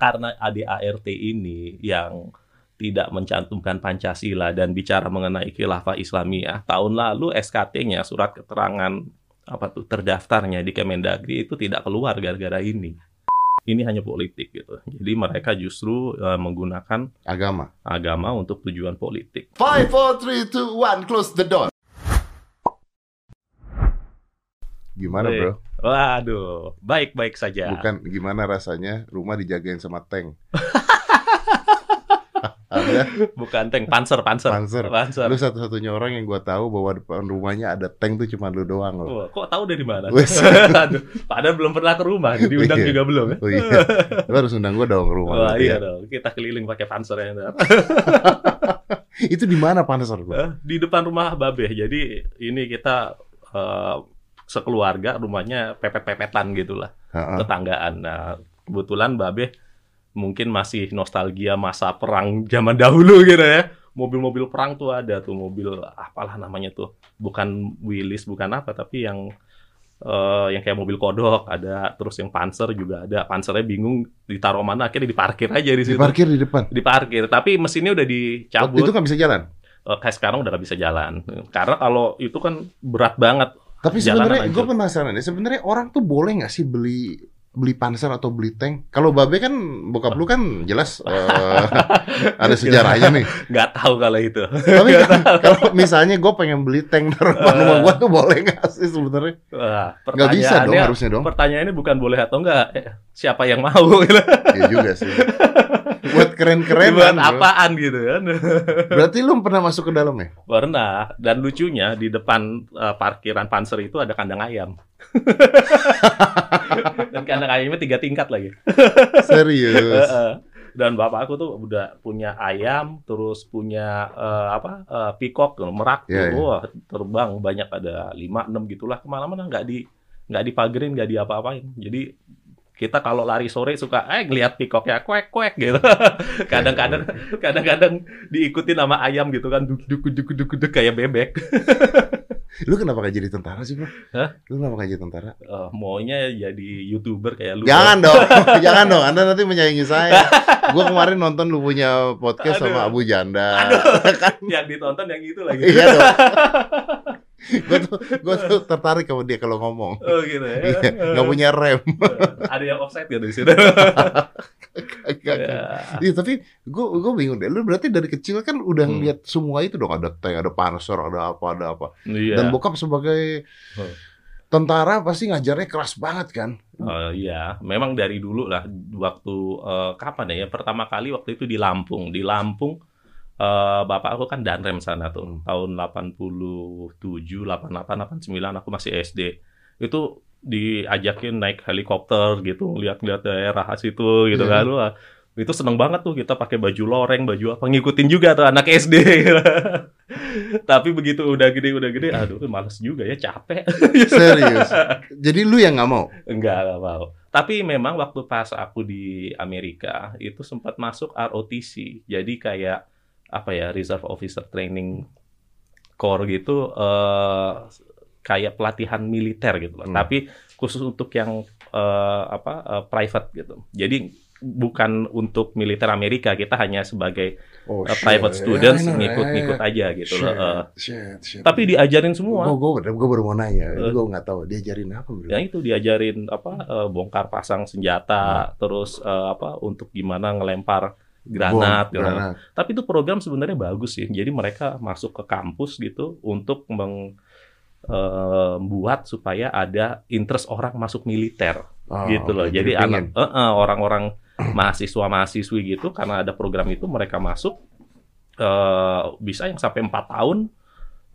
karena ADART ini yang tidak mencantumkan Pancasila dan bicara mengenai khilafah Islamiyah, tahun lalu SKT-nya surat keterangan apa tuh terdaftarnya di Kemendagri itu tidak keluar gara-gara ini. Ini hanya politik gitu. Jadi mereka justru uh, menggunakan agama agama untuk tujuan politik. Five, four, three, two, one, close the door. Gimana bro? Waduh, baik-baik saja. Bukan gimana rasanya rumah dijagain sama tank. ada bukan tank panser panser panser, panser. lu satu-satunya orang yang gua tahu bahwa depan rumahnya ada tank tuh cuma lu doang loh oh, kok tahu dari mana Aduh, padahal belum pernah ke rumah jadi undang iya. juga belum ya oh, iya. lu harus undang gua dong ke rumah oh, iya ya. dong kita keliling pakai panser ya itu di mana panser bro? di depan rumah babe jadi ini kita uh, sekeluarga rumahnya pepet-pepetan gitulah uh -uh. tetanggaan nah kebetulan babe mungkin masih nostalgia masa perang zaman dahulu gitu ya. Mobil-mobil perang tuh ada tuh mobil apalah namanya tuh. Bukan Willys, bukan apa tapi yang uh, yang kayak mobil kodok ada, terus yang Panzer juga ada. Panzernya bingung ditaruh mana, akhirnya diparkir aja di situ. Diparkir di depan. Diparkir, tapi mesinnya udah dicabut. Waktu itu kan bisa jalan. Uh, kayak sekarang udah gak bisa jalan. Karena kalau itu kan berat banget. Tapi sebenarnya gue penasaran ya, sebenarnya orang tuh boleh nggak sih beli beli panser atau beli tank? Kalau Babe kan bokap lu kan jelas uh, ada sejarahnya nih. Gak tahu kalau itu. Tapi kan, kalau misalnya gue pengen beli tank dari rumah gue tuh boleh nggak sih sebenarnya? Gak bisa dong harusnya dong. Pertanyaannya bukan boleh atau enggak. Eh, siapa yang mau? Iya juga sih. Buat keren-keren Buat apaan gitu kan. Berarti lu pernah masuk ke dalam ya? Pernah. Dan lucunya di depan uh, parkiran panser itu ada kandang ayam. Dan kandang ayamnya tiga tingkat lagi. Serius. Dan bapak aku tuh udah punya ayam, terus punya uh, apa uh, pikok, merak, yeah, tuh, yeah. terbang banyak ada lima enam gitulah ke mana-mana nggak di nggak dipagerin, nggak diapa-apain. Jadi kita kalau lari sore suka eh ngeliat pikok ya kuek kuek gitu kadang-kadang kadang-kadang diikuti nama ayam gitu kan duk duk duk duk duk kayak bebek Lu kenapa gak jadi tentara sih, Bro? Hah? Lu kenapa gak jadi tentara? Uh, maunya jadi YouTuber kayak lu. Jangan dong. jangan dong. Anda nanti menyaingi saya. Gua kemarin nonton lu punya podcast Aduh. sama Abu Janda. Aduh. kan? Yang ditonton yang itu lagi. iya dong. Gue tuh gue tuh tertarik sama dia kalau ngomong. Oh gitu ya. Iya, gak punya rem. Ada yang offside ya di sini. ya. ya, tapi gue gue bingung deh. Lu berarti dari kecil kan udah hmm. ngeliat semua itu dong. Ada tank, ada panser, ada apa, ada apa. Iya. Dan bokap sebagai tentara pasti ngajarnya keras banget kan. Uh, iya, memang dari dulu lah. Waktu uh, kapan ya? Pertama kali waktu itu di Lampung. Di Lampung uh, bapak aku kan danrem sana tuh. Hmm. Tahun 87, 88, 89 aku masih SD. Itu diajakin naik helikopter gitu, lihat-lihat daerah situ gitu yeah. kan. Wah, itu seneng banget tuh kita pakai baju loreng, baju apa ngikutin juga tuh anak SD. Tapi begitu udah gede udah gede, aduh males juga ya capek. Serius. Jadi lu yang nggak mau? Enggak, nggak mau. Tapi memang waktu pas aku di Amerika itu sempat masuk ROTC. Jadi kayak apa ya Reserve Officer Training Corps gitu. Uh, kayak pelatihan militer gitu Hmm. Tapi khusus untuk yang uh, apa uh, private gitu. Jadi bukan untuk militer Amerika, kita hanya sebagai oh, uh, private students ngikut-ngikut yeah, yeah. aja gitu shit, loh. Uh, shit, shit. Tapi diajarin semua. Gue gue baru mau nanya, uh, gue nggak tahu diajarin apa. Bro? Ya itu diajarin apa uh, bongkar pasang senjata, hmm. terus uh, apa untuk gimana ngelempar granat, Bom, granat. Tapi itu program sebenarnya bagus sih. Jadi mereka masuk ke kampus gitu untuk meng membuat supaya ada interest orang masuk militer oh, gitu loh. Jadi anak uh, uh, orang-orang mahasiswa mahasiswi gitu karena ada program itu mereka masuk uh, bisa yang sampai empat tahun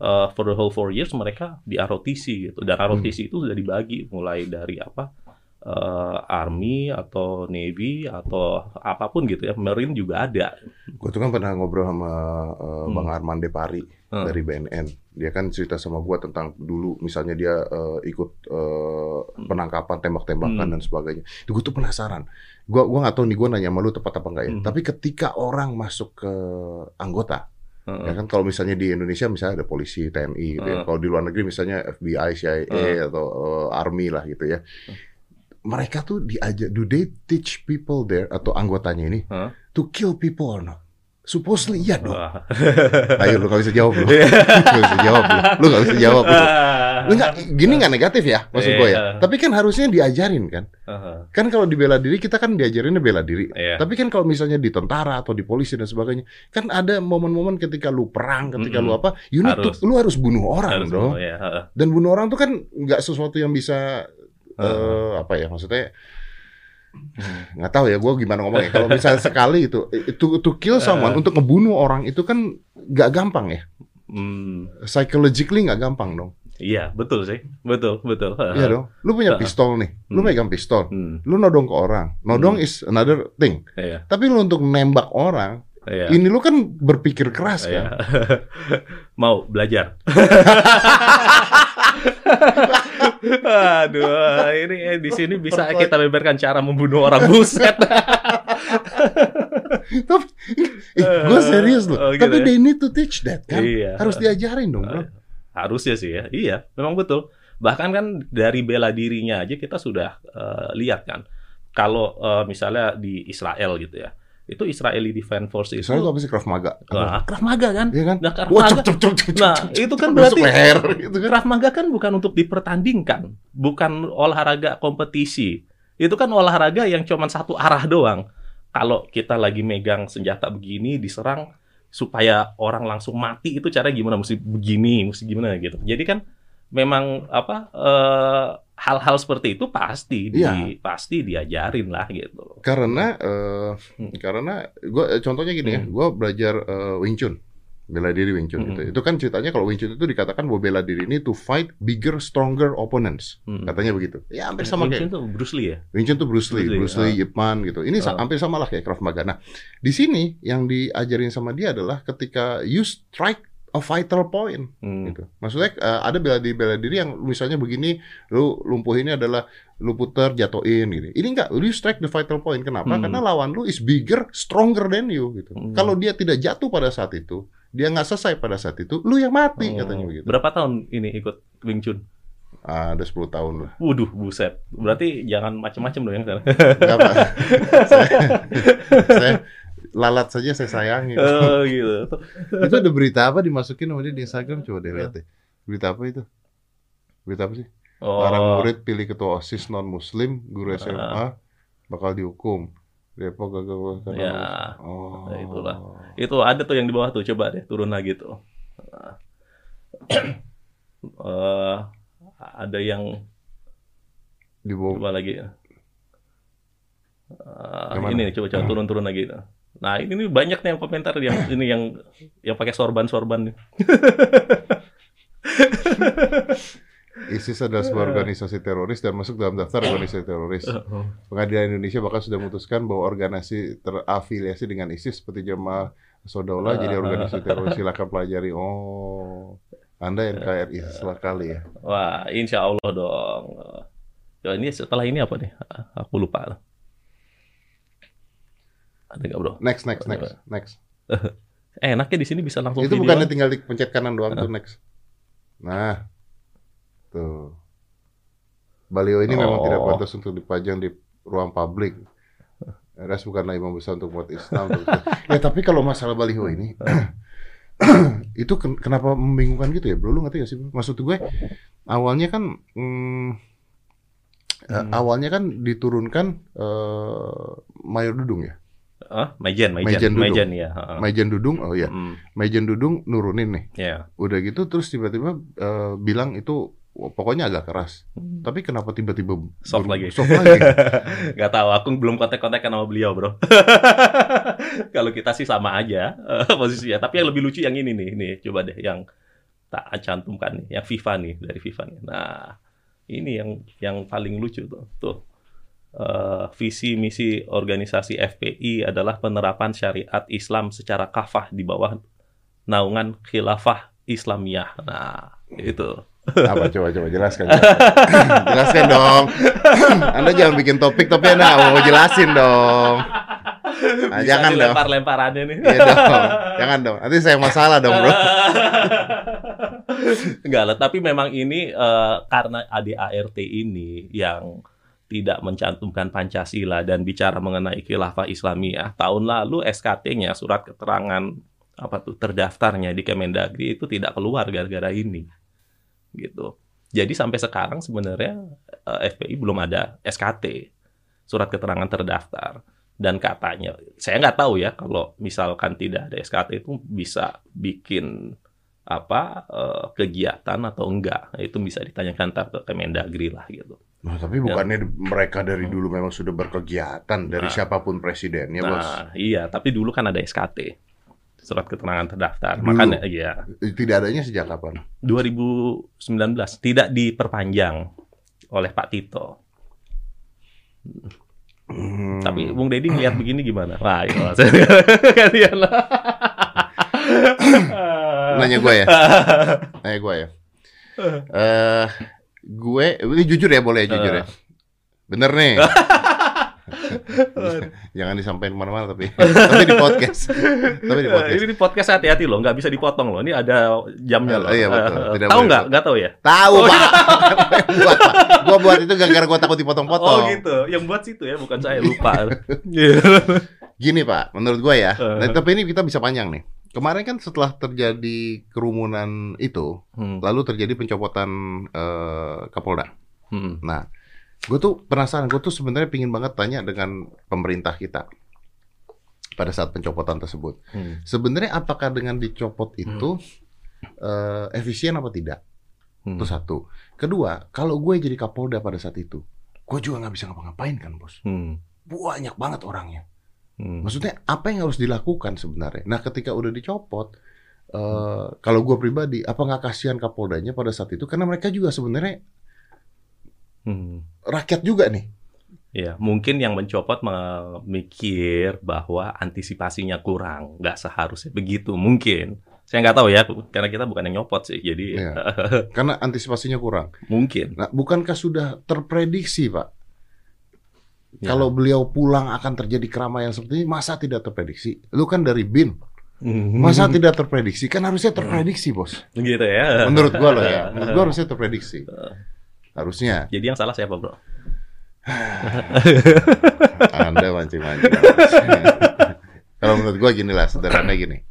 uh, for the whole four years mereka di ROTC gitu. Dan ROTC hmm. itu sudah dibagi mulai dari apa uh, army atau navy atau apa pun gitu ya marine juga ada. Gue tuh kan pernah ngobrol sama uh, hmm. Bang Arman Depari hmm. dari BNN. Dia kan cerita sama gue tentang dulu misalnya dia uh, ikut uh, penangkapan tembak-tembakan hmm. dan sebagainya. Gue tuh penasaran. Gue gua nggak tahu nih gue nanya malu tepat apa enggak ya. Hmm. Tapi ketika orang masuk ke anggota Uh. Ya kan kalau misalnya di Indonesia misalnya ada polisi, TNI gitu uh ya. Kalau di luar negeri misalnya FBI, CIA uh -uh. atau uh, Army lah gitu ya. Mereka tuh diajak, do they teach people there atau anggotanya ini huh? to kill people or not? Supposedly iya dong. Ayo lu gak bisa jawab lu. Lu gak bisa jawab lu. Lu gak bisa jawab lu. Lu gak, gini gak negatif ya maksud gue ya. Iya. Tapi kan harusnya diajarin kan. Uh-huh. Kan kalau di bela diri kita kan diajarinnya bela diri. Yeah. Tapi kan kalau misalnya di tentara atau di polisi dan sebagainya, kan ada momen-momen ketika lu perang, ketika mm -hmm. lu apa, you need harus. to, lu harus bunuh orang harus dong. Bunuh, ya. Dan bunuh orang tuh kan nggak sesuatu yang bisa uh, uh, apa ya maksudnya nggak tahu ya gue gimana ngomongnya kalau misalnya sekali itu itu to kill someone uh, untuk ngebunuh orang itu kan nggak gampang ya hmm. psychologically nggak gampang dong iya betul sih betul betul iya dong lu punya pistol nih lu hmm. megang pistol hmm. lu nodong ke orang nodong hmm. is another thing iya. tapi lu untuk nembak orang Iya. Ini lu kan berpikir keras iya. kan? Mau belajar. Aduh, ini eh, di sini bisa kita beberkan cara membunuh orang buset. Tapi eh, gue serius loh. Oh, gitu Tapi ya? they need to teach that kan. Iya. Harus diajarin dong, bro. Harusnya sih ya. Iya, memang betul. Bahkan kan dari bela dirinya aja kita sudah uh, lihat kan. Kalau uh, misalnya di Israel gitu ya itu Israeli Defense Force itu Israel itu apa sih Krav Maga? Nah, Krav Maga kan? Iya kan? Nah, Krav Maga. cuk, cuk, cuk, nah, itu kan berarti leher, gitu kan? Krav Maga kan bukan untuk dipertandingkan, bukan olahraga kompetisi. Itu kan olahraga yang cuma satu arah doang. Kalau kita lagi megang senjata begini diserang supaya orang langsung mati itu cara gimana mesti begini, mesti gimana gitu. Jadi kan memang apa uh, hal-hal seperti itu pasti di, ya. pasti diajarin lah gitu. Karena uh, hmm. karena gua contohnya gini ya, hmm. ya, gua belajar uh, Wing Chun. Bela diri Wing Chun hmm. itu. Itu kan ceritanya kalau Wing Chun itu dikatakan bahwa bela diri ini to fight bigger, stronger opponents. Hmm. Katanya begitu. Ya hampir sama Wing kayak Wing Chun tuh Bruce Lee ya. Wing Chun tuh Bruce Lee, Bruce Lee, Bruce Lee uh. Ip Man gitu. Ini uh. hampir sama lah kayak Krav Maga. Nah, di sini yang diajarin sama dia adalah ketika you strike a vital point hmm. gitu. Maksudnya uh, ada bela diri bela diri yang misalnya begini lu lumpuh ini adalah lu puter jatuhin gitu. Ini enggak, lu strike the vital point. Kenapa? Hmm. Karena lawan lu is bigger, stronger than you gitu. Hmm. Kalau dia tidak jatuh pada saat itu, dia nggak selesai pada saat itu, lu yang mati oh. katanya begitu. Berapa tahun ini ikut Wing Chun? ada 10 tahun lah. Waduh, buset. Berarti jangan macam-macam dong yang sana. saya, saya, lalat saja saya sayangi. Oh gitu. itu ada berita apa dimasukin sama dia di Instagram coba deh lihat deh. Berita apa itu? Berita apa sih? Oh. Para murid pilih ketua OSIS non muslim, guru SMA uh. bakal dihukum. Depok gagal karena ya. Oh. Nah, itulah. Itu ada tuh yang di bawah tuh, coba deh turun lagi tuh. uh, ada yang di bawah. Coba lagi. Uh, ini coba coba turun-turun lagi. Nah ini nih banyak nih yang komentar yang ini yang yang pakai sorban-sorban nih. ISIS adalah sebuah organisasi teroris dan masuk dalam daftar organisasi teroris. Pengadilan Indonesia bahkan sudah memutuskan bahwa organisasi terafiliasi dengan ISIS seperti Jamaah Sodaula jadi organisasi teroris. Silakan pelajari. Oh, Anda NKRI setelah kali ya. Wah, insya Allah dong. Ya, ini setelah ini apa nih? Aku lupa. Ada nggak bro? Next, next, next, next. eh, enaknya di sini bisa langsung Itu bukannya tinggal dipencet kanan doang tuh next. Nah, tuh. Baliho ini oh. memang tidak oh. pantas untuk dipajang di ruang publik. Ras bukanlah imam besar untuk umat Islam. ya tapi kalau masalah baliho ini, itu ken kenapa membingungkan gitu ya, bro? Lu ngerti gak sih? Maksud gue, awalnya kan, hmm, hmm. awalnya kan diturunkan uh, Mayor Dudung ya. Majen, Majen, Majen Dudung. Majen, ya. Uh. Majen Dudung, oh ya. Mm. Majen Dudung nurunin nih. Yeah. Udah gitu terus tiba-tiba uh, bilang itu pokoknya agak keras. Hmm. Tapi kenapa tiba-tiba soft lagi? Soft lagi. Gak tahu, aku belum kontak-kontak sama beliau, bro. Kalau kita sih sama aja uh, posisinya. Tapi yang lebih lucu yang ini nih, nih coba deh yang tak cantumkan nih, yang FIFA nih dari FIFA nih. Nah, ini yang yang paling lucu tuh. Tuh uh, visi misi organisasi FPI adalah penerapan syariat Islam secara kafah di bawah naungan khilafah Islamiyah. Nah, itu. Apa coba coba jelaskan. jelaskan dong. anda jangan bikin topik tapi Anda mau jelasin dong. Nah, jangan dong. Lempar-lemparannya nih. Iya dong. Jangan dong. Nanti saya masalah dong, Bro. Enggak lah, tapi memang ini uh, karena ADART ini yang tidak mencantumkan Pancasila dan bicara mengenai khilafah Islamiyah. Tahun lalu SKT-nya surat keterangan apa tuh terdaftarnya di Kemendagri itu tidak keluar gara-gara ini. Gitu. Jadi sampai sekarang sebenarnya eh, FPI belum ada SKT, surat keterangan terdaftar. Dan katanya, saya nggak tahu ya kalau misalkan tidak ada SKT itu bisa bikin apa eh, kegiatan atau enggak. Itu bisa ditanyakan ke Kemendagri lah gitu. Nah, tapi bukannya ya. mereka dari dulu memang sudah berkegiatan dari nah, siapa pun presidennya, nah, Bos. iya, tapi dulu kan ada SKT. Surat keterangan terdaftar. Dulu. Makanya iya. Tidak adanya sejak kapan? 2019, tidak diperpanjang oleh Pak Tito. Hmm. Tapi Bung Deddy ngeliat begini gimana? Wah, itu kalian lah. Nanya gue ya? Nanya gue ya? Eh, uh, gue ini jujur ya boleh ya, jujur uh. ya bener nih. Jangan disampaikan mana-mana tapi tapi di podcast. Tapi di podcast. ini di podcast hati-hati loh nggak bisa dipotong loh. Ini ada jamnya loh. iya, betul. Eh, Tidak tahu nggak? nggak tahu ya? Tahu oh, pak. Buat pak gue buat itu gara-gara gue takut dipotong-potong. Oh gitu. Yang buat situ ya bukan saya. Lupa. Gini pak. Menurut gue ya. Uh. nah, tapi ini kita bisa panjang nih Kemarin kan setelah terjadi kerumunan itu, hmm. lalu terjadi pencopotan uh, Kapolda. Hmm. Nah, gue tuh penasaran, gue tuh sebenarnya pingin banget tanya dengan pemerintah kita pada saat pencopotan tersebut. Hmm. Sebenarnya apakah dengan dicopot itu hmm. uh, efisien apa tidak? Hmm. Itu satu. Kedua, kalau gue jadi Kapolda pada saat itu, gue juga nggak bisa ngapa-ngapain kan, bos. Hmm. Banyak banget orangnya. Hmm. Maksudnya apa yang harus dilakukan sebenarnya? Nah, ketika udah dicopot, uh, kalau gue pribadi, apa nggak kasihan Kapoldanya pada saat itu? Karena mereka juga sebenarnya hmm. rakyat juga nih. Ya, mungkin yang mencopot memikir bahwa antisipasinya kurang, nggak seharusnya begitu. Mungkin saya nggak tahu ya, karena kita bukan yang nyopot sih, jadi. Ya, karena antisipasinya kurang. Mungkin. Nah, bukankah sudah terprediksi, Pak? Ya. Kalau beliau pulang akan terjadi keramaian seperti ini, masa tidak terprediksi? Lu kan dari BIN. Mhm. Masa tidak terprediksi? Kan harusnya terprediksi, Bos. Gitu ya. Menurut gua loh ya. Menurut gua harusnya terprediksi. Harusnya. Jadi yang salah siapa, Bro? Anda mancing-mancing. Kalau menurut gua gini lah, sederhana gini.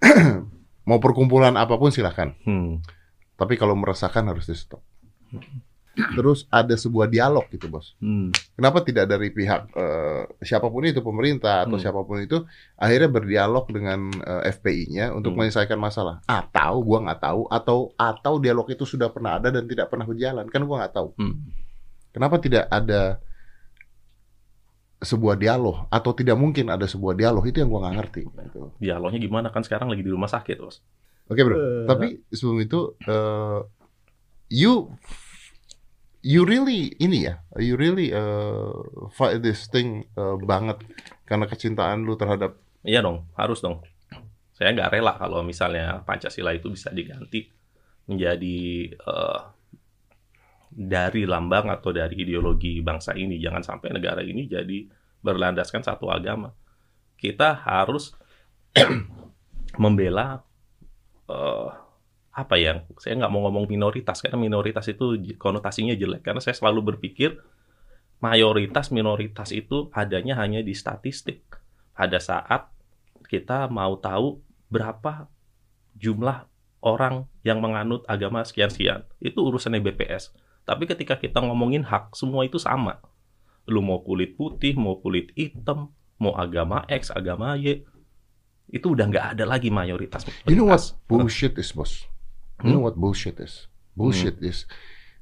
Mau perkumpulan apa pun silahkan. Hmm. Tapi kalau meresahkan harus di stop terus ada sebuah dialog gitu bos. Hmm. Kenapa tidak dari pihak uh, siapa pun itu pemerintah atau hmm. siapa pun itu akhirnya berdialog dengan uh, eh, FPI-nya untuk hmm. menyelesaikan masalah? Atau gua nggak tahu atau atau dialog itu sudah pernah ada dan tidak pernah berjalan kan gua nggak tahu. Hmm. Kenapa tidak ada sebuah dialog atau tidak mungkin ada sebuah dialog itu yang gua nggak ngerti. Gitu. Dialognya gimana kan sekarang lagi di rumah sakit bos. Oke okay, bro, uh. tapi sebelum itu uh, you you really ini ya, you really uh, fight this thing uh, banget karena kecintaan lu terhadap. Iya dong, harus dong. Saya nggak rela kalau misalnya Pancasila itu bisa diganti menjadi uh, dari lambang atau dari ideologi bangsa ini. Jangan sampai negara ini jadi berlandaskan satu agama. Kita harus membela uh, apa ya saya nggak mau ngomong minoritas karena minoritas itu konotasinya jelek. Karena saya selalu berpikir mayoritas minoritas itu adanya hanya di statistik. Pada saat kita mau tahu berapa jumlah orang yang menganut agama sekian-sekian itu urusannya BPS tapi ketika kita ngomongin hak semua itu sama. Lu mau kulit putih mau kulit hitam mau agama X agama Y itu udah nggak ada lagi mayoritas. You know what bullshit is, bos? You know hmm? what bullshit is? Bullshit hmm. is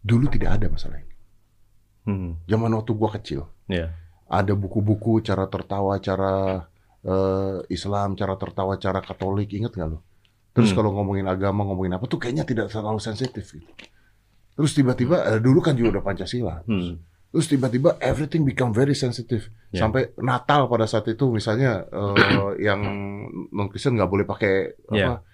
dulu tidak ada masalah ini. Hmm. Zaman waktu gua kecil, yeah. ada buku-buku cara tertawa, cara uh, Islam, cara tertawa, cara Katolik, inget nggak lo? Terus hmm. kalau ngomongin agama, ngomongin apa tuh kayaknya tidak terlalu sensitif gitu. Terus tiba-tiba uh, dulu kan juga udah Pancasila. Hmm. Terus tiba-tiba everything become very sensitive. Yeah. Sampai Natal pada saat itu misalnya uh, yang non Kristen nggak boleh pakai yeah. apa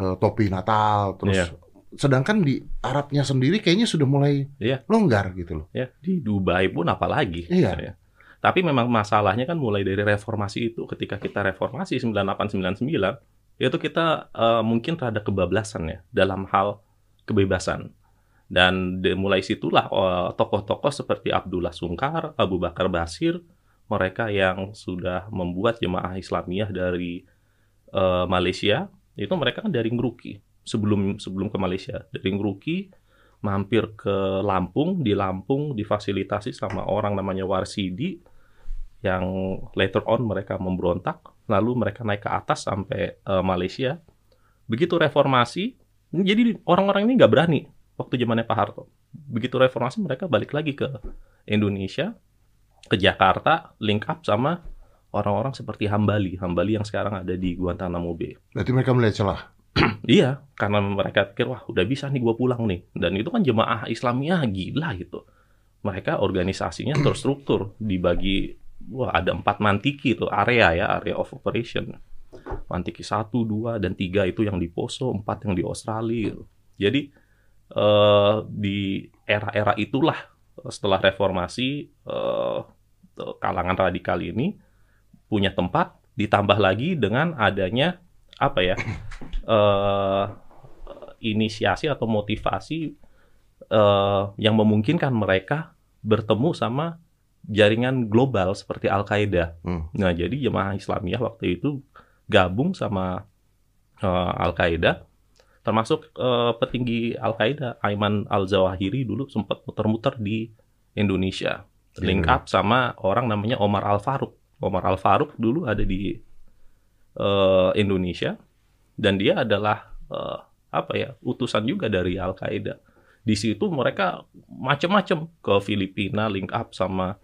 uh, topi Natal terus yeah. sedangkan di Arabnya sendiri kayaknya sudah mulai yeah. longgar gitu loh. Ya, di Dubai pun apalagi. Iya. Ya. Tapi memang masalahnya kan mulai dari reformasi itu ketika kita reformasi 9899 itu kita uh, mungkin rada kebablasan ya dalam hal kebebasan. Dan mulai situlah eh, tokoh-tokoh seperti Abdullah Sungkar, Abu Bakar Basir, mereka yang sudah membuat jemaah Islamiyah dari uh, Malaysia, itu mereka kan dari Ngeruki sebelum sebelum ke Malaysia. Dari Ngeruki mampir ke Lampung, di Lampung difasilitasi sama orang namanya Warsidi yang later on mereka memberontak, lalu mereka naik ke atas sampai uh, Malaysia. Begitu reformasi, jadi orang-orang ini nggak berani waktu zamannya Pak Harto. Begitu reformasi mereka balik lagi ke Indonesia, ke Jakarta, link up sama orang-orang seperti Hambali, Hambali yang sekarang ada di Guantanamo Bay. Berarti mereka melihat celah. iya, karena mereka pikir wah udah bisa nih gue pulang nih. Dan itu kan jemaah Islamnya gila gitu. Mereka organisasinya terstruktur dibagi wah ada empat mantiki itu area ya area of operation. Mantiki satu, dua, dan tiga itu yang di Poso, empat yang di Australia. Gitu. Jadi uh, di era-era itulah setelah reformasi uh, kalangan radikal ini punya tempat ditambah lagi dengan adanya apa ya uh, inisiasi atau motivasi uh, yang memungkinkan mereka bertemu sama jaringan global seperti Al Qaeda. Hmm. Nah jadi jemaah Islamiyah waktu itu gabung sama uh, Al Qaeda termasuk uh, petinggi Al Qaeda Aiman Al Zawahiri dulu sempat muter-muter di Indonesia link up sama orang namanya Omar Al Farouk Omar Al Farouk dulu ada di uh, Indonesia dan dia adalah uh, apa ya utusan juga dari Al Qaeda di situ mereka macam-macam ke Filipina link up sama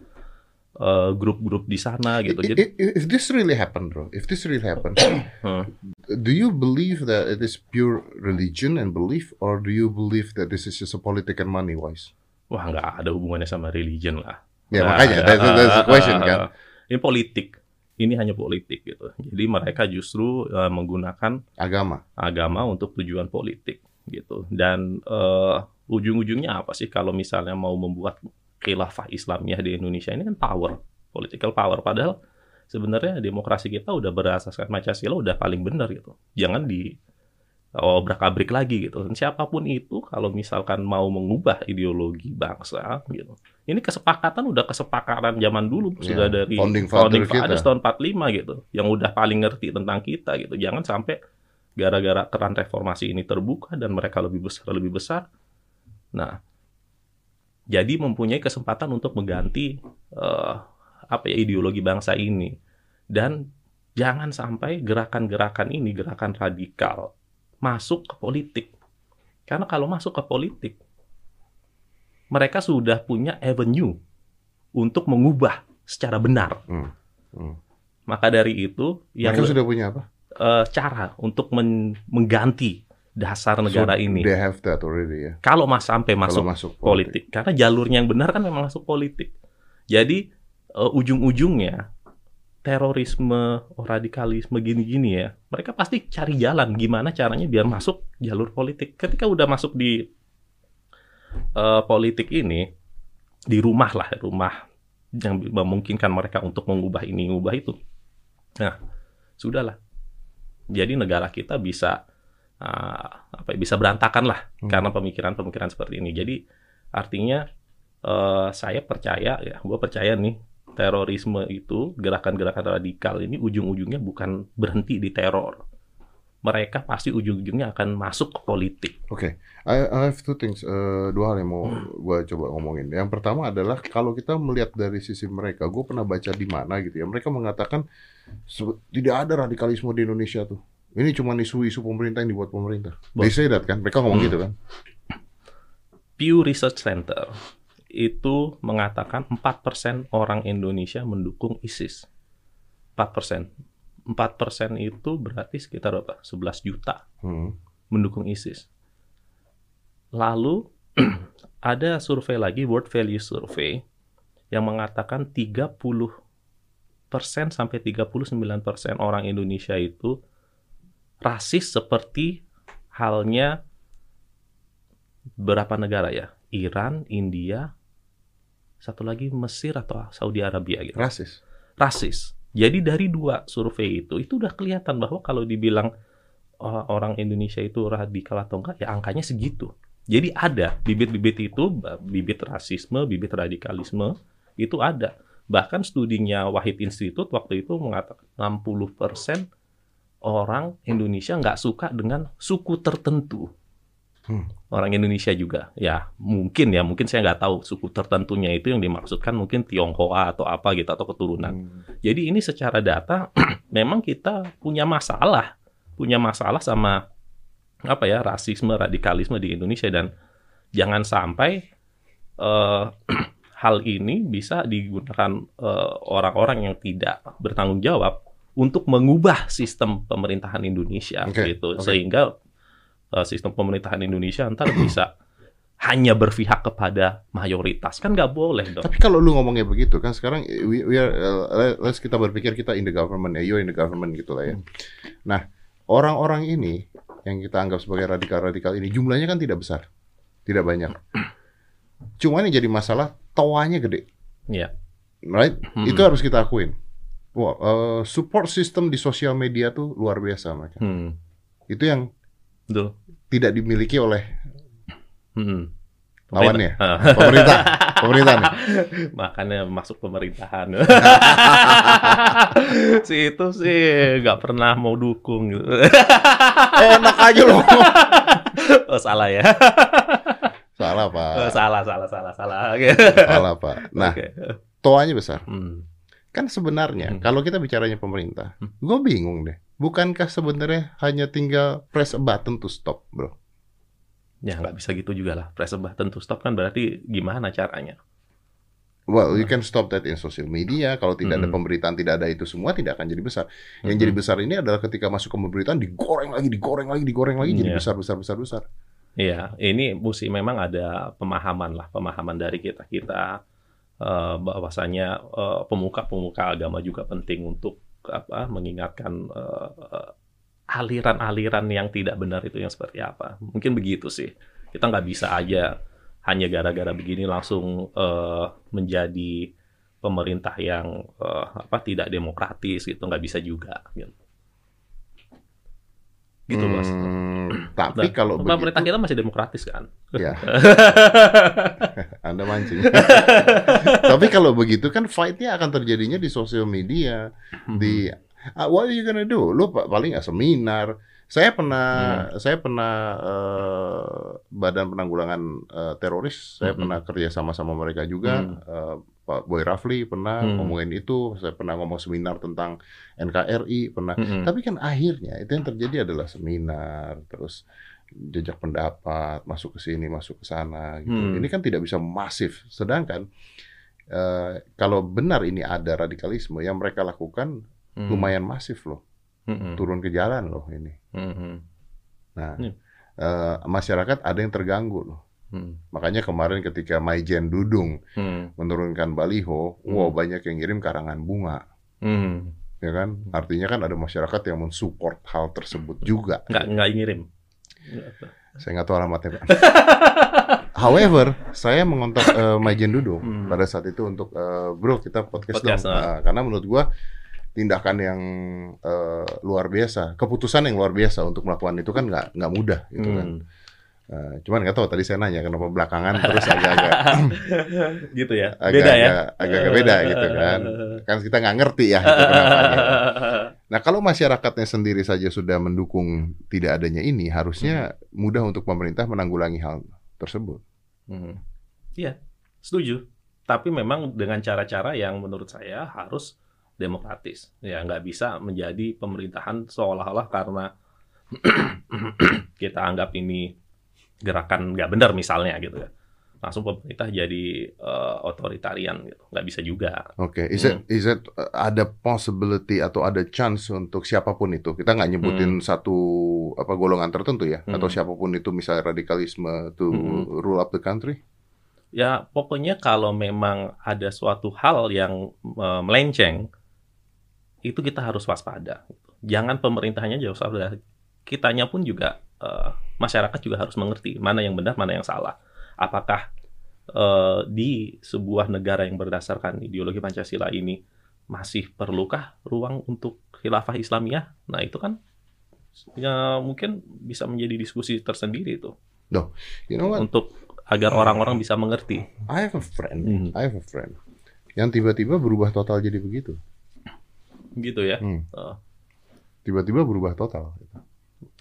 Eh, grup-grup uh, di sana gitu. Jadi, if this really happen, bro, if this really happen, huh? do you believe that it is pure religion and belief, or do you believe that this is just a political money wise? Wah, nggak ada hubungannya sama religion lah. Ya nah, makanya, that's, that's the question kan. Ini politik, ini hanya politik gitu. Jadi mereka justru uh, menggunakan agama, agama untuk tujuan politik gitu. Dan uh, ujung-ujungnya apa sih kalau misalnya mau membuat khilafah Islamiyah di Indonesia ini kan power, political power. Padahal sebenarnya demokrasi kita udah berasaskan Pancasila udah paling benar gitu. Jangan di obrak-abrik lagi gitu. Dan siapa pun itu kalau misalkan mau mengubah ideologi bangsa gitu. Ini kesepakatan udah kesepakatan zaman dulu yeah, sudah dari founding father founding ada tahun 45 gitu yang udah paling ngerti tentang kita gitu. Jangan sampai gara-gara keran reformasi ini terbuka dan mereka lebih besar lebih besar. Nah, jadi mempunyai kesempatan untuk mengganti uh, apa ya ideologi bangsa ini dan jangan sampai gerakan-gerakan ini gerakan radikal masuk ke politik karena kalau masuk ke politik mereka sudah punya avenue untuk mengubah secara benar hmm. Hmm. maka dari itu yang mereka sudah punya apa uh, cara untuk men mengganti dasar negara so, ini. They have that already ya. Kalau mas sampai masuk, masuk politik. politik, karena jalurnya yang benar kan memang masuk politik. Jadi uh, ujung-ujungnya terorisme, radikalisme gini-gini ya, mereka pasti cari jalan gimana caranya biar masuk jalur politik. Ketika udah masuk di uh, politik ini, di rumah lah, rumah yang memungkinkan mereka untuk mengubah ini, mengubah itu. Nah, sudahlah. Jadi negara kita bisa uh, apa ya, bisa berantakan lah hmm. karena pemikiran-pemikiran seperti ini. Jadi artinya uh, saya percaya ya, gue percaya nih terorisme itu gerakan-gerakan radikal ini ujung-ujungnya bukan berhenti di teror. Mereka pasti ujung-ujungnya akan masuk ke politik. Oke, okay. I, I have two things, uh, dua hal yang mau gue coba ngomongin. Yang pertama adalah kalau kita melihat dari sisi mereka, gue pernah baca di mana gitu ya, mereka mengatakan tidak ada radikalisme di Indonesia tuh ini cuma isu-isu pemerintah yang dibuat pemerintah. They say that kan, mereka ngomong hmm. gitu kan. Pew Research Center itu mengatakan 4% orang Indonesia mendukung ISIS. 4%. 4% itu berarti sekitar berapa? 11 juta hmm. mendukung ISIS. Lalu ada survei lagi, World Value Survey, yang mengatakan 30% sampai 39% orang Indonesia itu rasis seperti halnya berapa negara ya? Iran, India, satu lagi Mesir atau Saudi Arabia gitu. Rasis. Rasis. Jadi dari dua survei itu itu udah kelihatan bahwa kalau dibilang uh, orang Indonesia itu radikal atau enggak ya angkanya segitu. Jadi ada bibit-bibit itu, bibit rasisme, bibit radikalisme itu ada. Bahkan studinya Wahid Institute waktu itu mengatakan 60% orang Indonesia nggak suka dengan suku tertentu. Hmm. Orang Indonesia juga, ya mungkin ya, mungkin saya nggak tahu suku tertentunya itu yang dimaksudkan mungkin Tionghoa atau apa gitu atau keturunan. Hmm. Jadi ini secara data memang kita punya masalah, punya masalah sama apa ya rasisme, radikalisme di Indonesia dan jangan sampai uh, hal ini bisa digunakan eh, orang-orang uh, yang tidak bertanggung jawab untuk mengubah sistem pemerintahan Indonesia okay. gitu okay. sehingga uh, sistem pemerintahan Indonesia ntar bisa hanya berpihak kepada mayoritas kan nggak boleh dong. Tapi kalau lu ngomongnya begitu kan sekarang we, we are, uh, let's kita berpikir kita in the government ya, you in the government gitu lah ya. Hmm. Nah orang-orang ini yang kita anggap sebagai radikal-radikal ini jumlahnya kan tidak besar, tidak banyak. Cuman yang jadi masalah toanya gede. Iya. Yeah. Right? Hmm. Itu harus kita akuin. Wah, uh, support system di sosial media tuh luar biasa mereka. Hmm. Itu yang Betul. Tidak dimiliki oleh hmm. lawannya, ah. pemerintah. pemerintah nih. Makanya masuk pemerintahan. si itu sih nggak pernah mau dukung gitu. Enak aja loh. oh salah ya. salah pak. Oh, salah salah salah salah. salah pak. Nah, okay. toanya besar. Hmm. Kan sebenarnya hmm. kalau kita bicaranya pemerintah, hmm. gue bingung deh bukankah sebenarnya hanya tinggal press a button to stop, bro? Ya nggak bisa gitu juga lah. Press a button to stop kan berarti gimana caranya? Well, you can stop that in social media. Kalau tidak hmm. ada pemberitaan, tidak ada itu semua, tidak akan jadi besar. Yang hmm. jadi besar ini adalah ketika masuk ke pemberitaan, digoreng lagi, digoreng lagi, digoreng lagi, yeah. jadi iya. besar, besar, besar, besar. Iya, ini mesti memang ada pemahaman lah, pemahaman dari kita kita uh, bahwasanya uh, pemuka-pemuka agama juga penting untuk apa mengingatkan eh, aliran-aliran yang tidak benar itu yang seperti apa. Mungkin begitu sih. Kita nggak bisa aja hanya gara-gara begini langsung uh, menjadi pemerintah yang uh, apa tidak demokratis gitu nggak bisa juga. Gitu, gitu hmm, bos. Tapi nah, kalau pemerintah begitu, kita masih demokratis kan? Ya. Anda mancing. Tapi kalau begitu kan fightnya akan terjadinya di sosial media, hmm. di uh, what are you gonna do? Lu paling nggak seminar. Saya pernah, hmm. saya pernah uh, badan penanggulangan uh, teroris. Saya hmm. pernah kerja sama sama mereka juga. Hmm. Uh, Pak Boy Rafli pernah hmm. ngomongin itu. Saya pernah ngomong seminar tentang NKRI pernah. Hmm. Tapi kan akhirnya itu yang terjadi adalah seminar terus jejak pendapat, masuk ke sini, masuk ke sana gitu. Hmm. Ini kan tidak bisa masif. Sedangkan uh, kalau benar ini ada radikalisme yang mereka lakukan hmm. lumayan masif loh. Hmm. Turun ke jalan loh ini. Hmm. Nah, hmm. Uh, masyarakat ada yang terganggu loh. Hmm. Makanya kemarin ketika Maijen Dudung hmm. menurunkan baliho, hmm. wow banyak yang ngirim karangan bunga. Hmm. Ya kan? Artinya kan ada masyarakat yang mensupport hal tersebut juga. Nggak, nggak ngirim. Saya nggak tahu alamatnya, Pak. However, saya mengontak uh, Majen Dudo hmm. pada saat itu untuk uh, bro kita podcast, podcast dong. Uh, karena menurut gua tindakan yang uh, luar biasa, keputusan yang luar biasa untuk melakukan itu kan nggak nggak mudah gitu kan. hmm. kan. Uh, cuman nggak tahu tadi saya nanya kenapa belakangan terus agak-agak gitu ya agak, beda ya agak-agak beda gitu kan kan kita nggak ngerti ya gitu nah kalau masyarakatnya sendiri saja sudah mendukung tidak adanya ini harusnya hmm. mudah untuk pemerintah menanggulangi hal tersebut hmm. iya setuju tapi memang dengan cara-cara yang menurut saya harus demokratis ya nggak bisa menjadi pemerintahan seolah-olah karena kita anggap ini gerakan nggak benar misalnya gitu ya langsung pemerintah jadi uh, otoritarian gitu nggak bisa juga. Oke, okay. is it hmm. is it uh, ada possibility atau ada chance untuk siapa pun itu kita nggak nyebutin hmm. satu apa golongan tertentu ya hmm. atau siapa pun itu misalnya radikalisme to hmm. rule up the country? Ya pokoknya kalau memang ada suatu hal yang uh, melenceng itu kita harus waspada. Jangan pemerintahnya jauh waspada, kitanya pun juga uh, masyarakat juga harus mengerti mana yang benar, mana yang salah. Apakah uh, di sebuah negara yang berdasarkan ideologi Pancasila ini masih perlukah ruang untuk khilafah Islamiyah? Nah, itu kan ya mungkin bisa menjadi diskusi tersendiri itu. No, you know what? Untuk agar orang-orang bisa mengerti. I have a friend, hmm. I have a friend yang tiba-tiba berubah total jadi begitu. Gitu ya. Hmm. Oh. Tiba-tiba berubah total.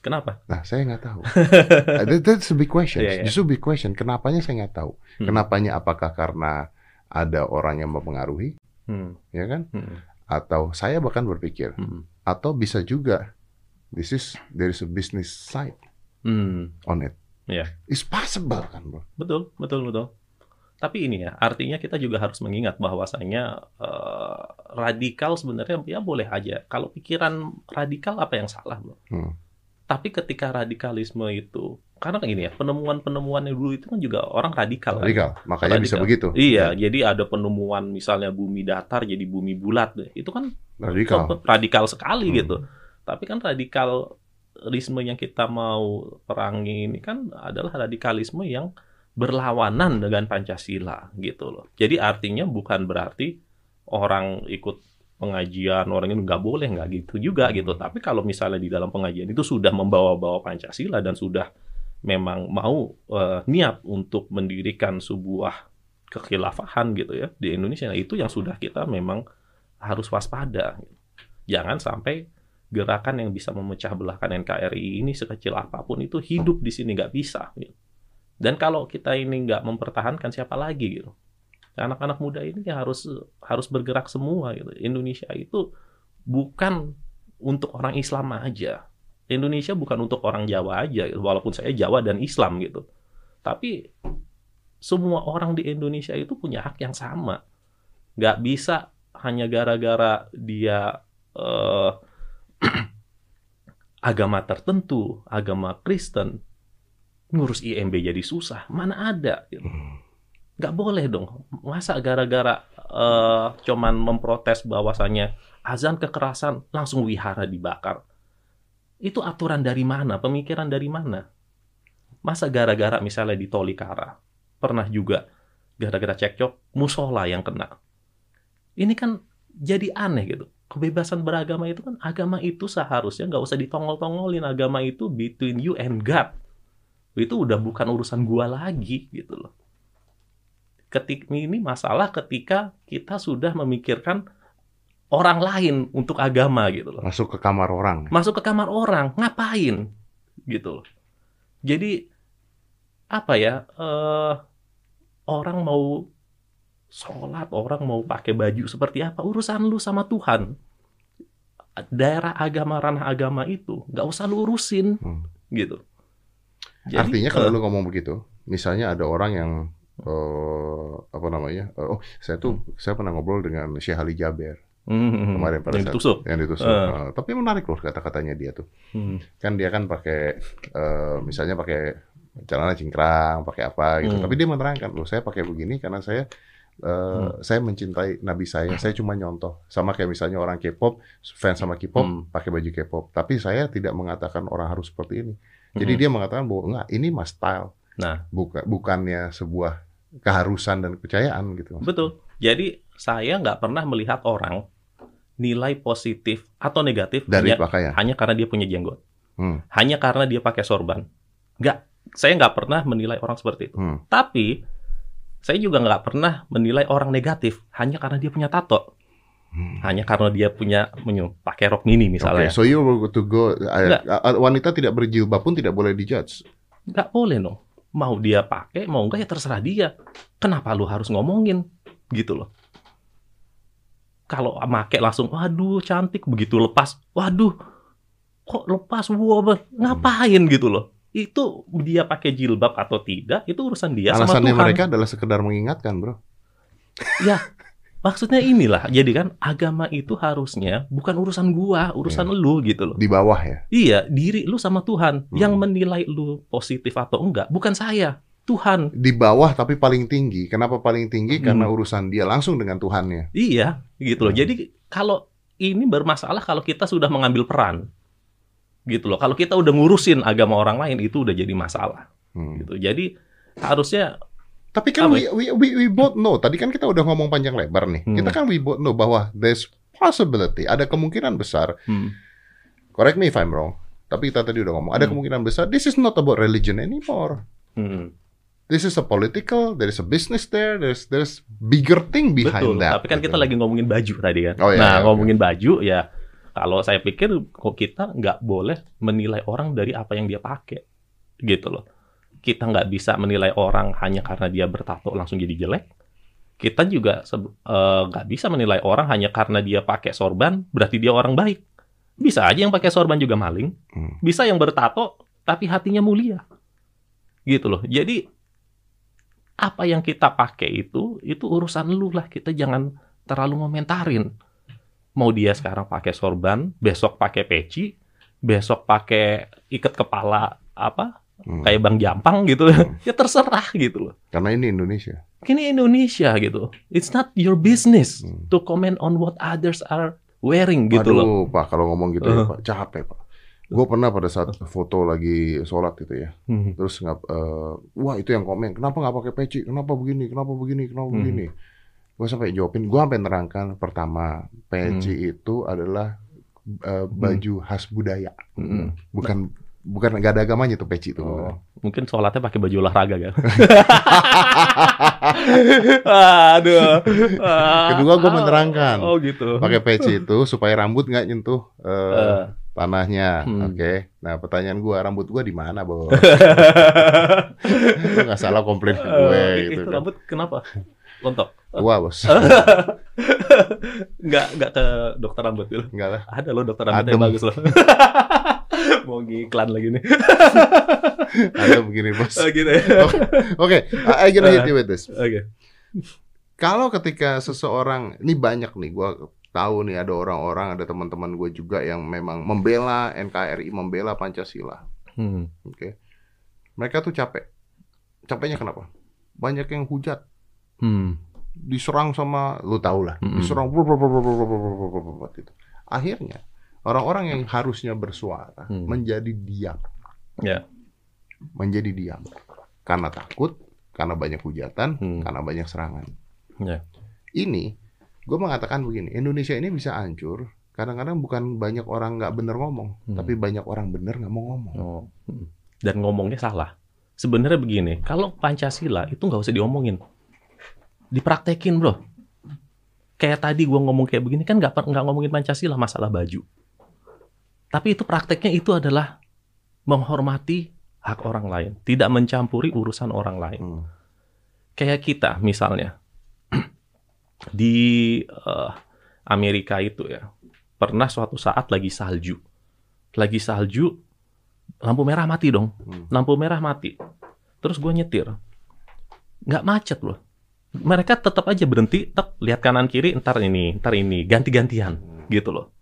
Kenapa? Nah, saya nggak tahu. That, that's a big question. Yeah, yeah. Justru big question. Kenapanya saya nggak tahu. Hmm. Kenapanya apakah karena ada orang yang mempengaruhi, hmm. ya kan? Hmm. Atau saya bahkan berpikir, hmm. atau bisa juga this is there is a business side hmm. on it. Yeah. It's possible kan, bro? Betul, betul, betul. Tapi ini ya, artinya kita juga harus mengingat bahwasanya uh, radikal sebenarnya ya boleh aja. Kalau pikiran radikal apa yang salah, bro? Hmm. Tapi ketika radikalisme itu, karena kan ini ya, penemuan-penemuan yang dulu itu kan juga orang radikal. Kan? Radikal, kan? makanya radikal. bisa begitu. Iya, ya. jadi ada penemuan misalnya bumi datar jadi bumi bulat, itu kan radikal, radikal sekali hmm. gitu. Tapi kan radikalisme yang kita mau perangi ini kan adalah radikalisme yang berlawanan dengan Pancasila gitu loh. Jadi artinya bukan berarti orang ikut pengajian orang ini nggak boleh nggak gitu juga gitu. Hmm. Tapi kalau misalnya di dalam pengajian itu sudah membawa-bawa Pancasila dan sudah memang mau uh, niat untuk mendirikan sebuah kekhilafahan gitu ya di Indonesia, nah, itu yang sudah kita memang harus waspada. Jangan sampai gerakan yang bisa memecah belahkan NKRI ini sekecil apa pun itu hidup di sini nggak bisa. Gitu. Dan kalau kita ini nggak mempertahankan siapa lagi gitu. Anak-anak muda ini harus harus bergerak semua gitu. Indonesia itu bukan untuk orang Islam aja. Indonesia bukan untuk orang Jawa aja, gitu. walaupun saya Jawa dan Islam gitu. Tapi semua orang di Indonesia itu punya hak yang sama. Nggak bisa hanya gara-gara dia uh, agama tertentu, agama Kristen, ngurus IMB jadi susah. Mana ada? Gitu. Nggak boleh dong. Masa gara-gara uh, cuman memprotes bahwasannya azan kekerasan langsung wihara dibakar. Itu aturan dari mana? Pemikiran dari mana? Masa gara-gara misalnya di Tolikara pernah juga gara-gara cekcok musola yang kena. Ini kan jadi aneh gitu. Kebebasan beragama itu kan agama itu seharusnya nggak usah ditongol-tongolin. Agama itu between you and God itu udah bukan urusan gua lagi gitu loh. Ketik ini masalah ketika kita sudah memikirkan orang lain untuk agama gitu loh. Masuk ke kamar orang. Masuk ke kamar orang, ngapain? Gitu loh. Jadi apa ya? Uh, orang mau sholat, orang mau pakai baju seperti apa, urusan lu sama Tuhan. Daerah agama, ranah agama itu nggak usah lu urusin, hmm. gitu. Jadi, Artinya kalau uh, lu ngomong begitu, misalnya ada orang yang uh, apa namanya? Uh, oh, saya tuh hmm. saya pernah ngobrol dengan Syekh Ali Jaber. Hmm, kemarin pada yang saat ditusuk. yang ditusuk. Uh. Uh, tapi menarik loh kata-katanya dia tuh. Hmm. Kan dia kan pakai uh, misalnya pakai celana cingkrang, pakai apa gitu. Hmm. Tapi dia menerangkan loh, saya pakai begini karena saya Uh, hmm. saya mencintai nabi saya. Saya cuma nyontoh. Sama kayak misalnya orang K-pop, fans sama K-pop hmm. pakai baju K-pop. Tapi saya tidak mengatakan orang harus seperti ini. Jadi hmm. dia mengatakan bahwa enggak, ini mas style. Nah, bukan bukannya sebuah keharusan dan kepercayaan gitu. Betul. Jadi saya nggak pernah melihat orang nilai positif atau negatif dari hanya, pakaian hanya karena dia punya jenggot, hmm. hanya karena dia pakai sorban. Nggak, saya nggak pernah menilai orang seperti itu. Hmm. Tapi saya juga nggak pernah menilai orang negatif hanya karena dia punya tato. Hmm. Hanya karena dia punya pakai rok mini misalnya. Okay, so you were to go uh, uh, wanita tidak berjilbab pun tidak boleh dijudge. Nggak boleh no. Mau dia pakai, mau enggak ya terserah dia. Kenapa lu harus ngomongin gitu loh? Kalau make langsung, waduh cantik begitu lepas, waduh kok lepas, wah ngapain hmm. gitu loh? Itu dia pakai jilbab atau tidak, itu urusan dia Alasannya sama Tuhan. mereka adalah sekedar mengingatkan, bro. Ya, Maksudnya inilah, jadi kan agama itu harusnya bukan urusan gua, urusan ya. lu gitu loh. Di bawah ya? Iya, diri lu sama Tuhan. Hmm. Yang menilai lu positif atau enggak, bukan saya, Tuhan. Di bawah tapi paling tinggi. Kenapa paling tinggi? Hmm. Karena urusan dia langsung dengan Tuhannya. Iya, gitu loh. Hmm. Jadi kalau ini bermasalah kalau kita sudah mengambil peran. Gitu loh. Kalau kita udah ngurusin agama orang lain itu udah jadi masalah. Hmm. Gitu. Jadi harusnya tapi kan we, we, we, we both know, tadi kan kita udah ngomong panjang lebar nih. Hmm. Kita kan we both know bahwa there's possibility, ada kemungkinan besar. Hmm. Correct me if I'm wrong. Tapi kita tadi udah ngomong, ada hmm. kemungkinan besar this is not about religion anymore. Hmm. This is a political, there is a business there, there's there's bigger thing behind Betul, that. Tapi kan gitu. kita lagi ngomongin baju tadi kan. Oh, iya, nah iya, ngomongin okay. baju ya, kalau saya pikir kok kita nggak boleh menilai orang dari apa yang dia pakai, gitu loh. Kita nggak bisa menilai orang hanya karena dia bertato langsung jadi jelek. Kita juga eh, nggak uh, bisa menilai orang hanya karena dia pakai sorban berarti dia orang baik. Bisa aja yang pakai sorban juga maling. Hmm. Bisa yang bertato tapi hatinya mulia. Gitu loh. Jadi apa yang kita pakai itu itu urusan lu lah kita jangan terlalu ngomentarin mau dia sekarang pakai sorban besok pakai peci besok pakai ikat kepala apa hmm. kayak bang jampang gitu hmm. ya terserah gitu loh karena ini Indonesia ini Indonesia gitu it's not your business hmm. to comment on what others are wearing gitu Aduh, loh pak kalau ngomong gitu uh. ya pak capek pak Gue pernah pada saat foto lagi sholat gitu ya, hmm. terus nggak, uh, wah itu yang komen, kenapa nggak pakai peci, kenapa begini, kenapa begini, kenapa hmm. begini. Gue sampai jawabin, gue sampai nerangkan pertama peci hmm. itu adalah uh, baju hmm. khas budaya, hmm. bukan bukan nggak ada agamanya tuh peci itu. Oh, mungkin sholatnya pakai baju olahraga kan? Aduh. Kedua gue menerangkan. Oh gitu. Pakai peci itu supaya rambut nggak nyentuh uh, uh tanahnya. Hmm. Oke. Okay. Nah, pertanyaan gua rambut gua di mana, Bos? nggak salah komplain gue uh, gitu. Itu kan. rambut kenapa? Lontok. Gua, Bos. Enggak enggak ke dokter rambut dulu. Enggak lah. Ada loh dokter rambut yang bagus loh. Mau ngiklan lagi nih. Ada begini, Bos. Oh, gitu ya. Oke, okay. okay. I gonna hit you with this. Oke. Okay. Kalau ketika seseorang, ini banyak nih, gua tahu nih ada orang-orang, ada teman-teman gue juga yang memang membela NKRI, membela Pancasila. Hmm. Oke, okay. mereka tuh capek. Capeknya kenapa? Banyak yang hujat, hmm. diserang sama, lu tau lah, hmm. diserang, gitu. Akhirnya orang-orang yang harusnya bersuara hmm. menjadi diam, yeah. menjadi diam karena takut, karena banyak hujatan, hmm. karena banyak serangan. Yeah. Ini gue mengatakan begini, Indonesia ini bisa hancur kadang-kadang bukan banyak orang nggak bener ngomong, hmm. tapi banyak orang bener nggak mau ngomong. Oh. Hmm. Dan ngomongnya salah. Sebenarnya begini, kalau Pancasila itu nggak usah diomongin, dipraktekin bro. Kayak tadi gue ngomong kayak begini kan nggak nggak ngomongin Pancasila masalah baju. Tapi itu prakteknya itu adalah menghormati hak orang lain, tidak mencampuri urusan orang lain. Hmm. Kayak kita misalnya, di uh, Amerika itu ya pernah suatu saat lagi salju lagi salju lampu merah mati dong hmm. lampu merah mati terus gue nyetir nggak macet loh mereka tetap aja berhenti tetap lihat kanan kiri ntar ini ntar ini ganti-gantian hmm. gitu loh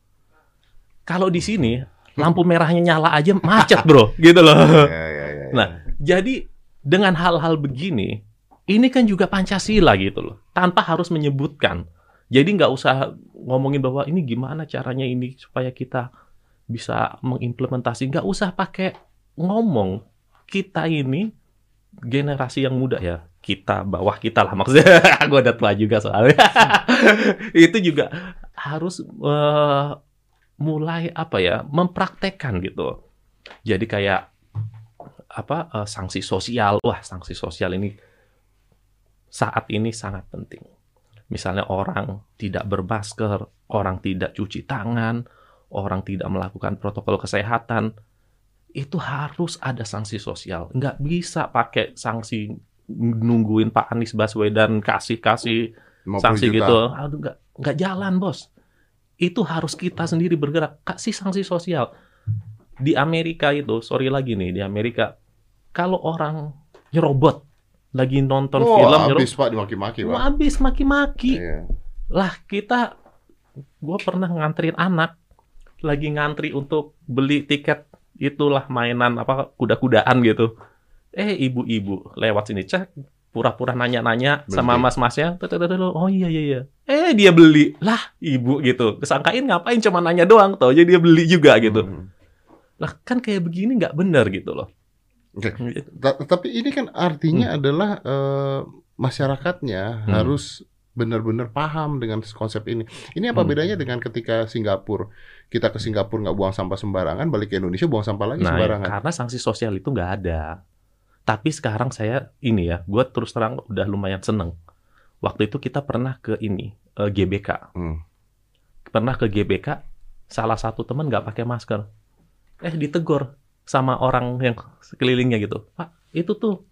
kalau di sini lampu merahnya nyala aja macet bro gitu loh ya, ya, ya, ya. nah jadi dengan hal-hal begini ini kan juga Pancasila gitu loh, tanpa harus menyebutkan. Jadi nggak usah ngomongin bahwa ini gimana caranya ini supaya kita bisa mengimplementasi. Nggak usah pakai ngomong. Kita ini generasi yang muda ya, kita bawah kita lah maksudnya. Gue udah tua juga soalnya. itu juga harus uh, mulai apa ya, mempraktekkan gitu. Jadi kayak apa uh, sanksi sosial. Wah, sanksi sosial ini saat ini sangat penting. Misalnya orang tidak bermasker, orang tidak cuci tangan, orang tidak melakukan protokol kesehatan, itu harus ada sanksi sosial. Nggak bisa pakai sanksi nungguin Pak Anies Baswedan kasih-kasih sanksi juta. gitu. Aduh, nggak, nggak jalan, bos. Itu harus kita sendiri bergerak. Kasih sanksi sosial. Di Amerika itu, sorry lagi nih, di Amerika, kalau orang nyerobot, lagi nonton oh, film habis pak dimaki-maki pak habis maki-maki iya. lah kita gue pernah nganterin anak lagi ngantri untuk beli tiket itulah mainan apa kuda-kudaan gitu eh ibu-ibu lewat sini cek pura-pura nanya-nanya sama mas-masnya oh iya iya iya eh dia beli lah ibu gitu kesangkain ngapain cuma nanya doang tau jadi dia beli juga gitu hmm. lah kan kayak begini nggak bener gitu loh Oke. Okay. Tapi ini kan artinya hmm. adalah uh, masyarakatnya hmm. harus benar-benar paham dengan konsep ini. Ini apa hmm. bedanya dengan ketika Singapura kita ke Singapura nggak buang sampah sembarangan, balik ke Indonesia buang sampah lagi nah, sembarangan? Karena sanksi sosial itu nggak ada. Tapi sekarang saya ini ya, gue terus terang udah lumayan seneng. Waktu itu kita pernah ke ini uh, GBK, hmm. pernah ke GBK, salah satu teman nggak pakai masker, eh ditegur sama orang yang sekelilingnya gitu, Pak itu tuh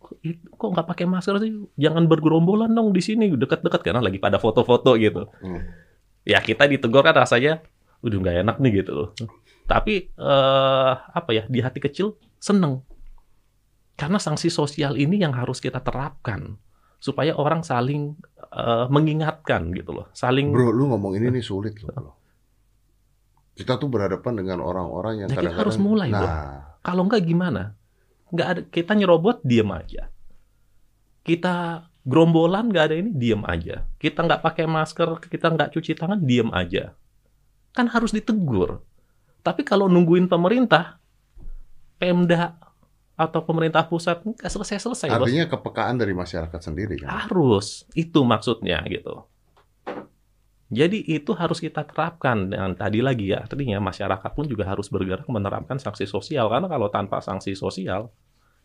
kok nggak pakai masker sih, jangan bergerombolan dong di sini dekat-dekat karena lagi pada foto-foto gitu. Hmm. Ya kita ditegur kan rasanya, udah nggak enak nih gitu loh. Tapi uh, apa ya di hati kecil seneng karena sanksi sosial ini yang harus kita terapkan supaya orang saling uh, mengingatkan gitu loh, saling. Bro, lu ngomong ini nih sulit loh. Kita tuh berhadapan dengan orang-orang yang nah, kadang-kadang. harus mulai, nah. bro. Kalau enggak gimana? Enggak ada, kita nyerobot diem aja. Kita gerombolan nggak ada ini diem aja. Kita nggak pakai masker, kita nggak cuci tangan diem aja. Kan harus ditegur. Tapi kalau nungguin pemerintah, Pemda atau pemerintah pusat nggak selesai-selesai. Artinya bos. kepekaan dari masyarakat sendiri kan? Harus, itu maksudnya gitu. Jadi itu harus kita terapkan dan tadi lagi ya artinya masyarakat pun juga harus bergerak menerapkan sanksi sosial karena kalau tanpa sanksi sosial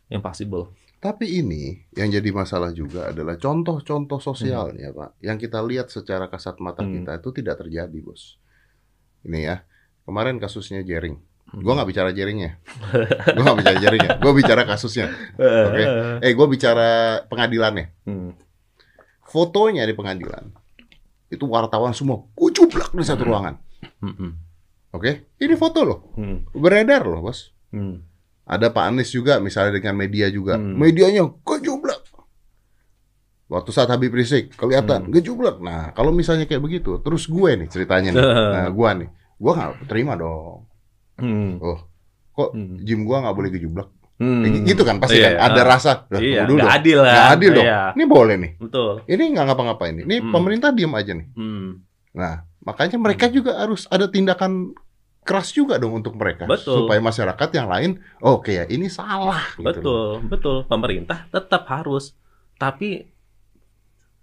impossible. Tapi ini yang jadi masalah juga adalah contoh-contoh sosialnya hmm. pak, yang kita lihat secara kasat mata hmm. kita itu tidak terjadi bos. Ini ya kemarin kasusnya Jering Gue nggak bicara jaringnya, gue nggak bicara jaringnya, gue bicara kasusnya. Oke, okay? eh gue bicara pengadilannya. Hmm. Fotonya di pengadilan itu wartawan semua kucuplak di satu hmm. ruangan. Hmm. Oke, okay? ini foto loh, hmm. beredar loh bos. Hmm. Ada Pak Anies juga, misalnya dengan media juga, hmm. medianya kucuplak. Waktu saat Habib Rizik kelihatan hmm. gejublak. Nah, kalau misalnya kayak begitu, terus gue nih ceritanya nih, nah gue nih, gue nggak terima dong. Hmm. Oh, kok hmm. gym gua nggak boleh gejublak? Hmm. Gitu kan pasti iya, kan ada uh, rasa. Iya, dulu gak adil lah. Gak adil dong. Iya. Ini boleh nih. Betul. Ini nggak ngapa-ngapain nih. Ini hmm. pemerintah diam aja nih. Hmm. Nah, makanya mereka hmm. juga harus ada tindakan keras juga dong untuk mereka betul. supaya masyarakat yang lain oke okay, ya ini salah gitu betul gitu. betul pemerintah tetap harus tapi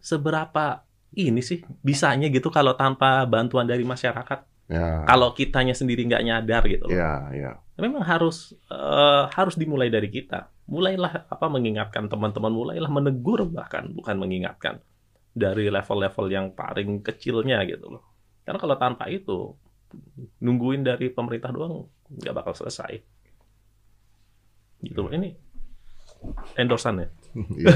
seberapa ini sih bisanya gitu kalau tanpa bantuan dari masyarakat Ya. Kalau kitanya sendiri nggak nyadar gitu. Ya, ya. Memang harus uh, harus dimulai dari kita. Mulailah apa mengingatkan teman-teman, mulailah menegur bahkan bukan mengingatkan dari level-level yang paling kecilnya gitu loh. Karena kalau tanpa itu nungguin dari pemerintah doang nggak bakal selesai. Gitu loh. Ini endorsan ya. Iya.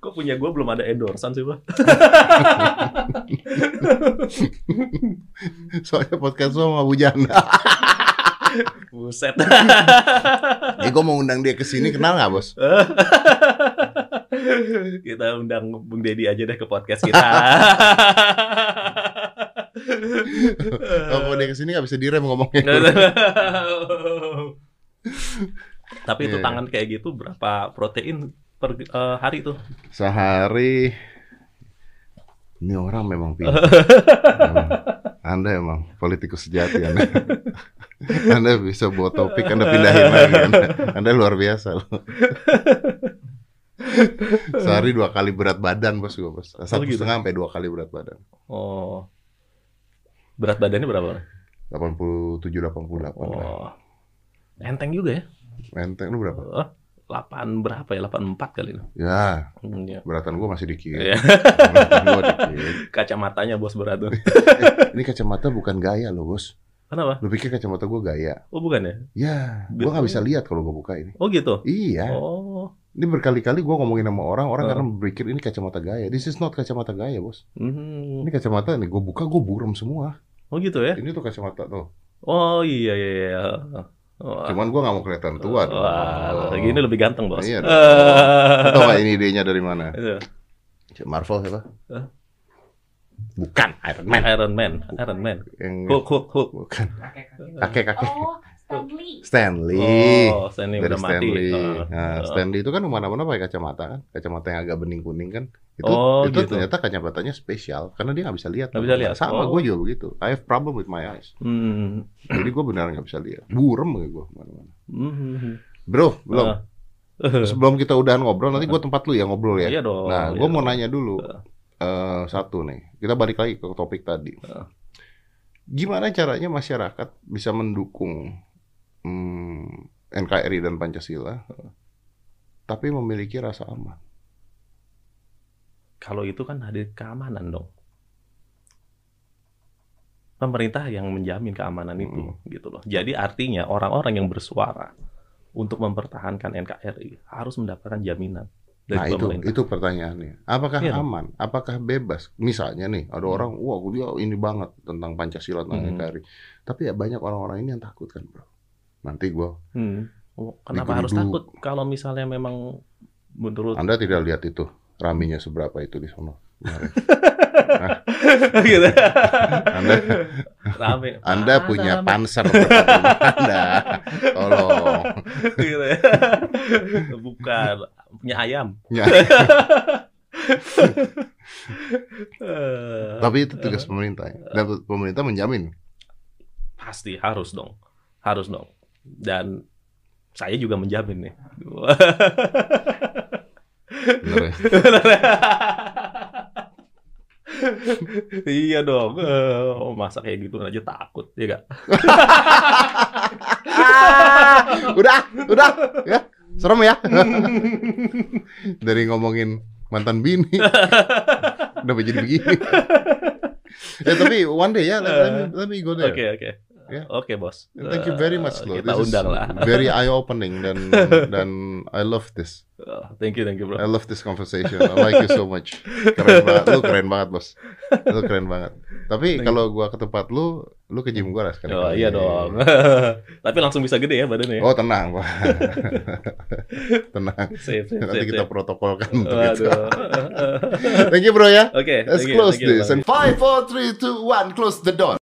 Kok punya gue belum ada endorsan sih, Bang? Soalnya podcast sama Abu Janda. Buset. eh, gue mau undang dia ke sini, kenal nggak, Bos? kita undang Bung Deddy aja deh ke podcast kita. Kalau dia ke sini nggak bisa direm ngomongnya. Tapi itu yeah. tangan kayak gitu berapa protein per uh, hari itu? Sehari ini orang memang pintar. anda emang politikus sejati Anda. anda bisa buat topik, Anda pindahin lagi. Anda, anda luar biasa loh. Sehari dua kali berat badan bos gue bos. Oh, Satu oh, gitu? setengah sampai dua kali berat badan. Oh. Berat badannya berapa? 87 88 oh. lah. Enteng juga ya? Enteng lu berapa? Oh, 8 berapa ya? 84 kali. Ya. Hmm, ya. Beratan gua masih dikit. Ya. Gua dikit. Kacamatanya bos berat tuh. ini kacamata bukan gaya loh, Bos. Kenapa? Lu pikir kacamata gua gaya? Oh, bukan ya? Ya, gua nggak bisa lihat kalau gua buka ini. Oh, gitu. Iya. Oh. Ini berkali-kali gua ngomongin sama orang, orang oh. karena berpikir ini kacamata gaya. This is not kacamata gaya, Bos. Hmm. Ini kacamata nih gua buka gua buram semua. Oh, gitu ya? Ini tuh kacamata tuh. Oh, iya iya iya. Wah. Cuman gue gak mau kelihatan tua. Wah, oh. gini lebih ganteng bos. Iya. Tahu gak ini idenya dari mana? Itu. Marvel siapa? Bukan Iron Man. Iron Man. Iron Man. Yang... Hulk, Hulk, Hulk. Bukan. Kakek, kakek. Oh, Stanley. Stanley. Oh, Stanley dari udah Stanley. mati. Oh. Nah, Stanley itu kan ke mana-mana pakai kacamata kan, kacamata yang agak bening kuning kan. Itu, oh, itu gitu. ternyata kacamatanya spesial karena dia nggak bisa lihat. Nggak bisa lihat. Sama oh. gue juga begitu. I have problem with my eyes. Hmm. Jadi gue benar nggak bisa lihat. Burem gue ke mana-mana. Hmm. Bro, belum. Uh. Sebelum kita udahan ngobrol, nanti gue tempat lu ya ngobrol ya. Iya dong. Nah, gue iya mau dong. nanya dulu. Uh. Uh, satu nih, kita balik lagi ke topik tadi. Uh Gimana caranya masyarakat bisa mendukung hmm, NKRI dan Pancasila, tapi memiliki rasa aman? Kalau itu kan ada keamanan dong. Pemerintah yang menjamin keamanan itu, hmm. gitu loh. Jadi artinya orang-orang yang bersuara untuk mempertahankan NKRI harus mendapatkan jaminan nah itu itu pertanyaannya. Apakah iya, aman? Apakah bebas? Misalnya nih ada hmm. orang, wah dia ini banget tentang Pancasila tentang hmm. NKRI. Tapi ya banyak orang-orang ini yang takut kan, bro. Nanti gua. Hmm. Oh, kenapa harus takut? Kalau misalnya memang menurut Anda tidak lihat itu raminya seberapa itu di sana. gitu. Anda, Rame. Anda punya rame. panser Anda. Tolong. Gitu ya. Bukan punya ayam. Ya. Tapi itu tugas pemerintah. Ya. Dan pemerintah menjamin. Pasti harus dong. Harus dong. Dan saya juga menjamin nih. Bener ya? iya dong. Oh, masa kayak gitu aja takut, ya gak? udah, udah, ya. Serem ya. Dari ngomongin mantan bini. Udah jadi begini. ya tapi one day ya, let, me, let me go there. Oke, okay, oke. Okay. Yeah. Oke okay, bos. Thank you very much loh. Kita this undang lah. very eye opening dan dan I love this. Oh, thank you, thank you bro. I love this conversation. I like you so much. Keren banget. Lu keren banget bos. Lu keren banget. Tapi kalau gua ke tempat lu, lu ke gym gua lah sekarang. Oh iya dong. Tapi langsung bisa gede ya badannya. Oh tenang pak. tenang. Safe, safe, Nanti safe, kita safe. protokolkan untuk itu. thank you bro ya. Oke. Okay, Let's close you, this. And five, four, three, two, one, close the door.